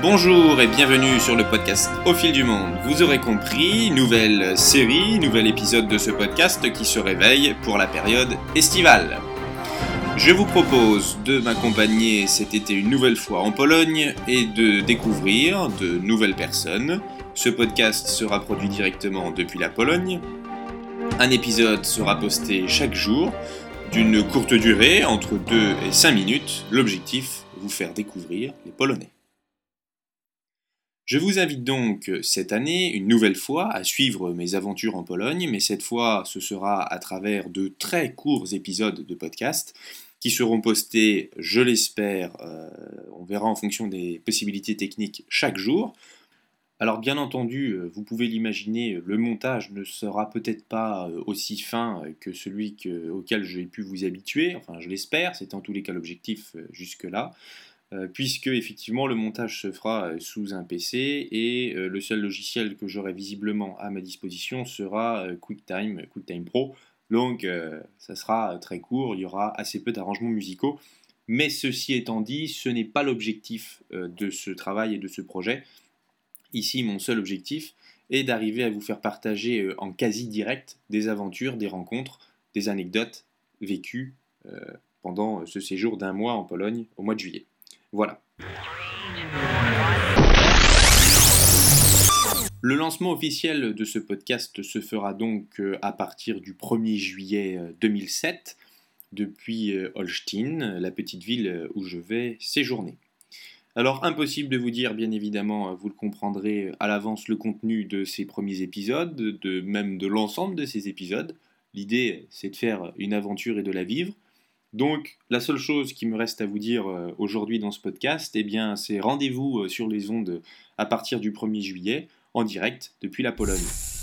Bonjour et bienvenue sur le podcast Au fil du monde. Vous aurez compris, nouvelle série, nouvel épisode de ce podcast qui se réveille pour la période estivale. Je vous propose de m'accompagner cet été une nouvelle fois en Pologne et de découvrir de nouvelles personnes. Ce podcast sera produit directement depuis la Pologne. Un épisode sera posté chaque jour d'une courte durée, entre 2 et 5 minutes. L'objectif, vous faire découvrir les Polonais. Je vous invite donc cette année, une nouvelle fois, à suivre mes aventures en Pologne, mais cette fois ce sera à travers de très courts épisodes de podcast qui seront postés, je l'espère, euh, on verra en fonction des possibilités techniques chaque jour. Alors bien entendu, euh, vous pouvez l'imaginer, le montage ne sera peut-être pas euh, aussi fin que celui auquel j'ai pu vous habituer, enfin je l'espère, c'est en tous les cas l'objectif jusque-là. Euh, puisque effectivement le montage se fera euh, sous un PC et euh, le seul logiciel que j'aurai visiblement à ma disposition sera QuickTime, QuickTime Pro. Donc ça sera très court, il y aura assez peu d'arrangements musicaux. Mais ceci étant dit, ce n'est pas l'objectif de ce travail et de ce projet. Ici, mon seul objectif est d'arriver à vous faire partager en quasi direct des aventures, des rencontres, des anecdotes vécues pendant ce séjour d'un mois en Pologne au mois de juillet. Voilà. Le lancement officiel de ce podcast se fera donc euh, à partir du 1er juillet 2007 euh, depuis euh, Holstein, la petite ville où je vais séjourner. Alors impossible de vous dire, bien évidemment, vous le comprendrez à l'avance, le contenu de ces premiers épisodes, de même de l'ensemble de ces épisodes. L'idée, c'est de faire une aventure et de la vivre. Donc, la seule chose qui me reste à vous dire euh, aujourd'hui dans ce podcast, eh bien, c'est rendez-vous euh, sur les ondes à partir du 1er juillet, en direct depuis la Pologne.